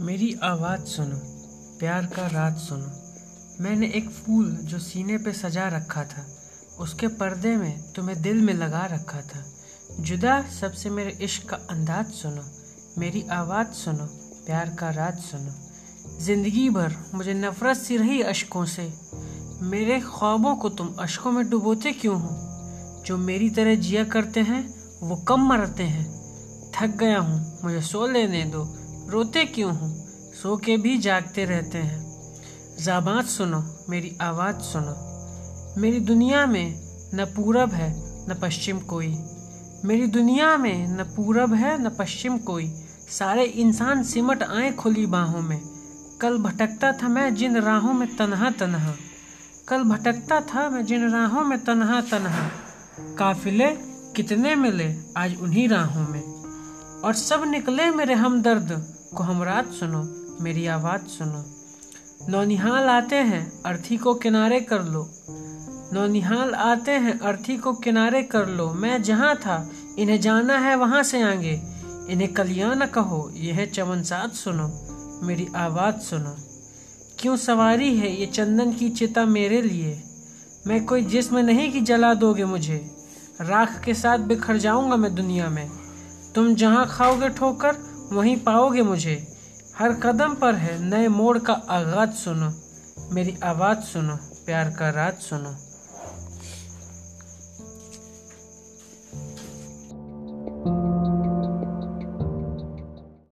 मेरी आवाज़ सुनो, प्यार का राज सुनो। मैंने एक फूल जो सीने पे सजा रखा था, उसके पर्दे में तुम्हें दिल में लगा रखा था। जुदा सबसे मेरे इश्क का अंदाज सुनो, मेरी आवाज़ सुनो, प्यार का राज सुनो। ज़िंदगी भर मुझे नफ़रत सी रही अशकों से। मेरे ख्वाबों को तुम अशकों में डुबोते क्यों हो? जो मेरी तरह जिया करते हैं, वो कम मरते हैं। थक गया हूँ, मुझे सो लेने दो रोते क्यों हूँ? सो के भी जागते रहते हैं। जाबात सुनो, मेरी आवाज़ सुनो। मेरी दुनिया में न पूरब है, न पश्चिम कोई। मेरी दुनिया में न पूरब है, न पश्चिम कोई। सारे इंसान सिमट आए खुली बाहों में। कल भटकता था मैं जिन राहों में तनहा तनहा। कल भटकता था मैं जिन राहों में तनहा तनहा। काफिले कितने मिले आज उन्हीं राहों में? और सब निकले मेरे हमदर्द। को हम रात सुनो, मेरी आवाज़ सुनो। नौनिहाल आते हैं, अर्थी को किनारे कर लो। नौनिहाल आते हैं, अर्थी को किनारे कर लो। मैं जहाँ था, इन्हें जाना है वहाँ से आगे। इन्हें कलिया न कहो, यह चमन साथ सुनो, मेरी आवाज़ सुनो। क्यों सवारी है ये चंदन की चिता मेरे लिए? मैं कोई जिस्म नहीं कि जला दोगे मुझे। राख के साथ बिखर जाऊँगा मैं दुनिया में। तुम जहाँ खाओगे ठोकर वहीं पाओगे मुझे। हर कदम पर है नए मोड़ का आगाज़ सुनो। मेरी आवाज़ सुनो, प्यार का राज सुनो।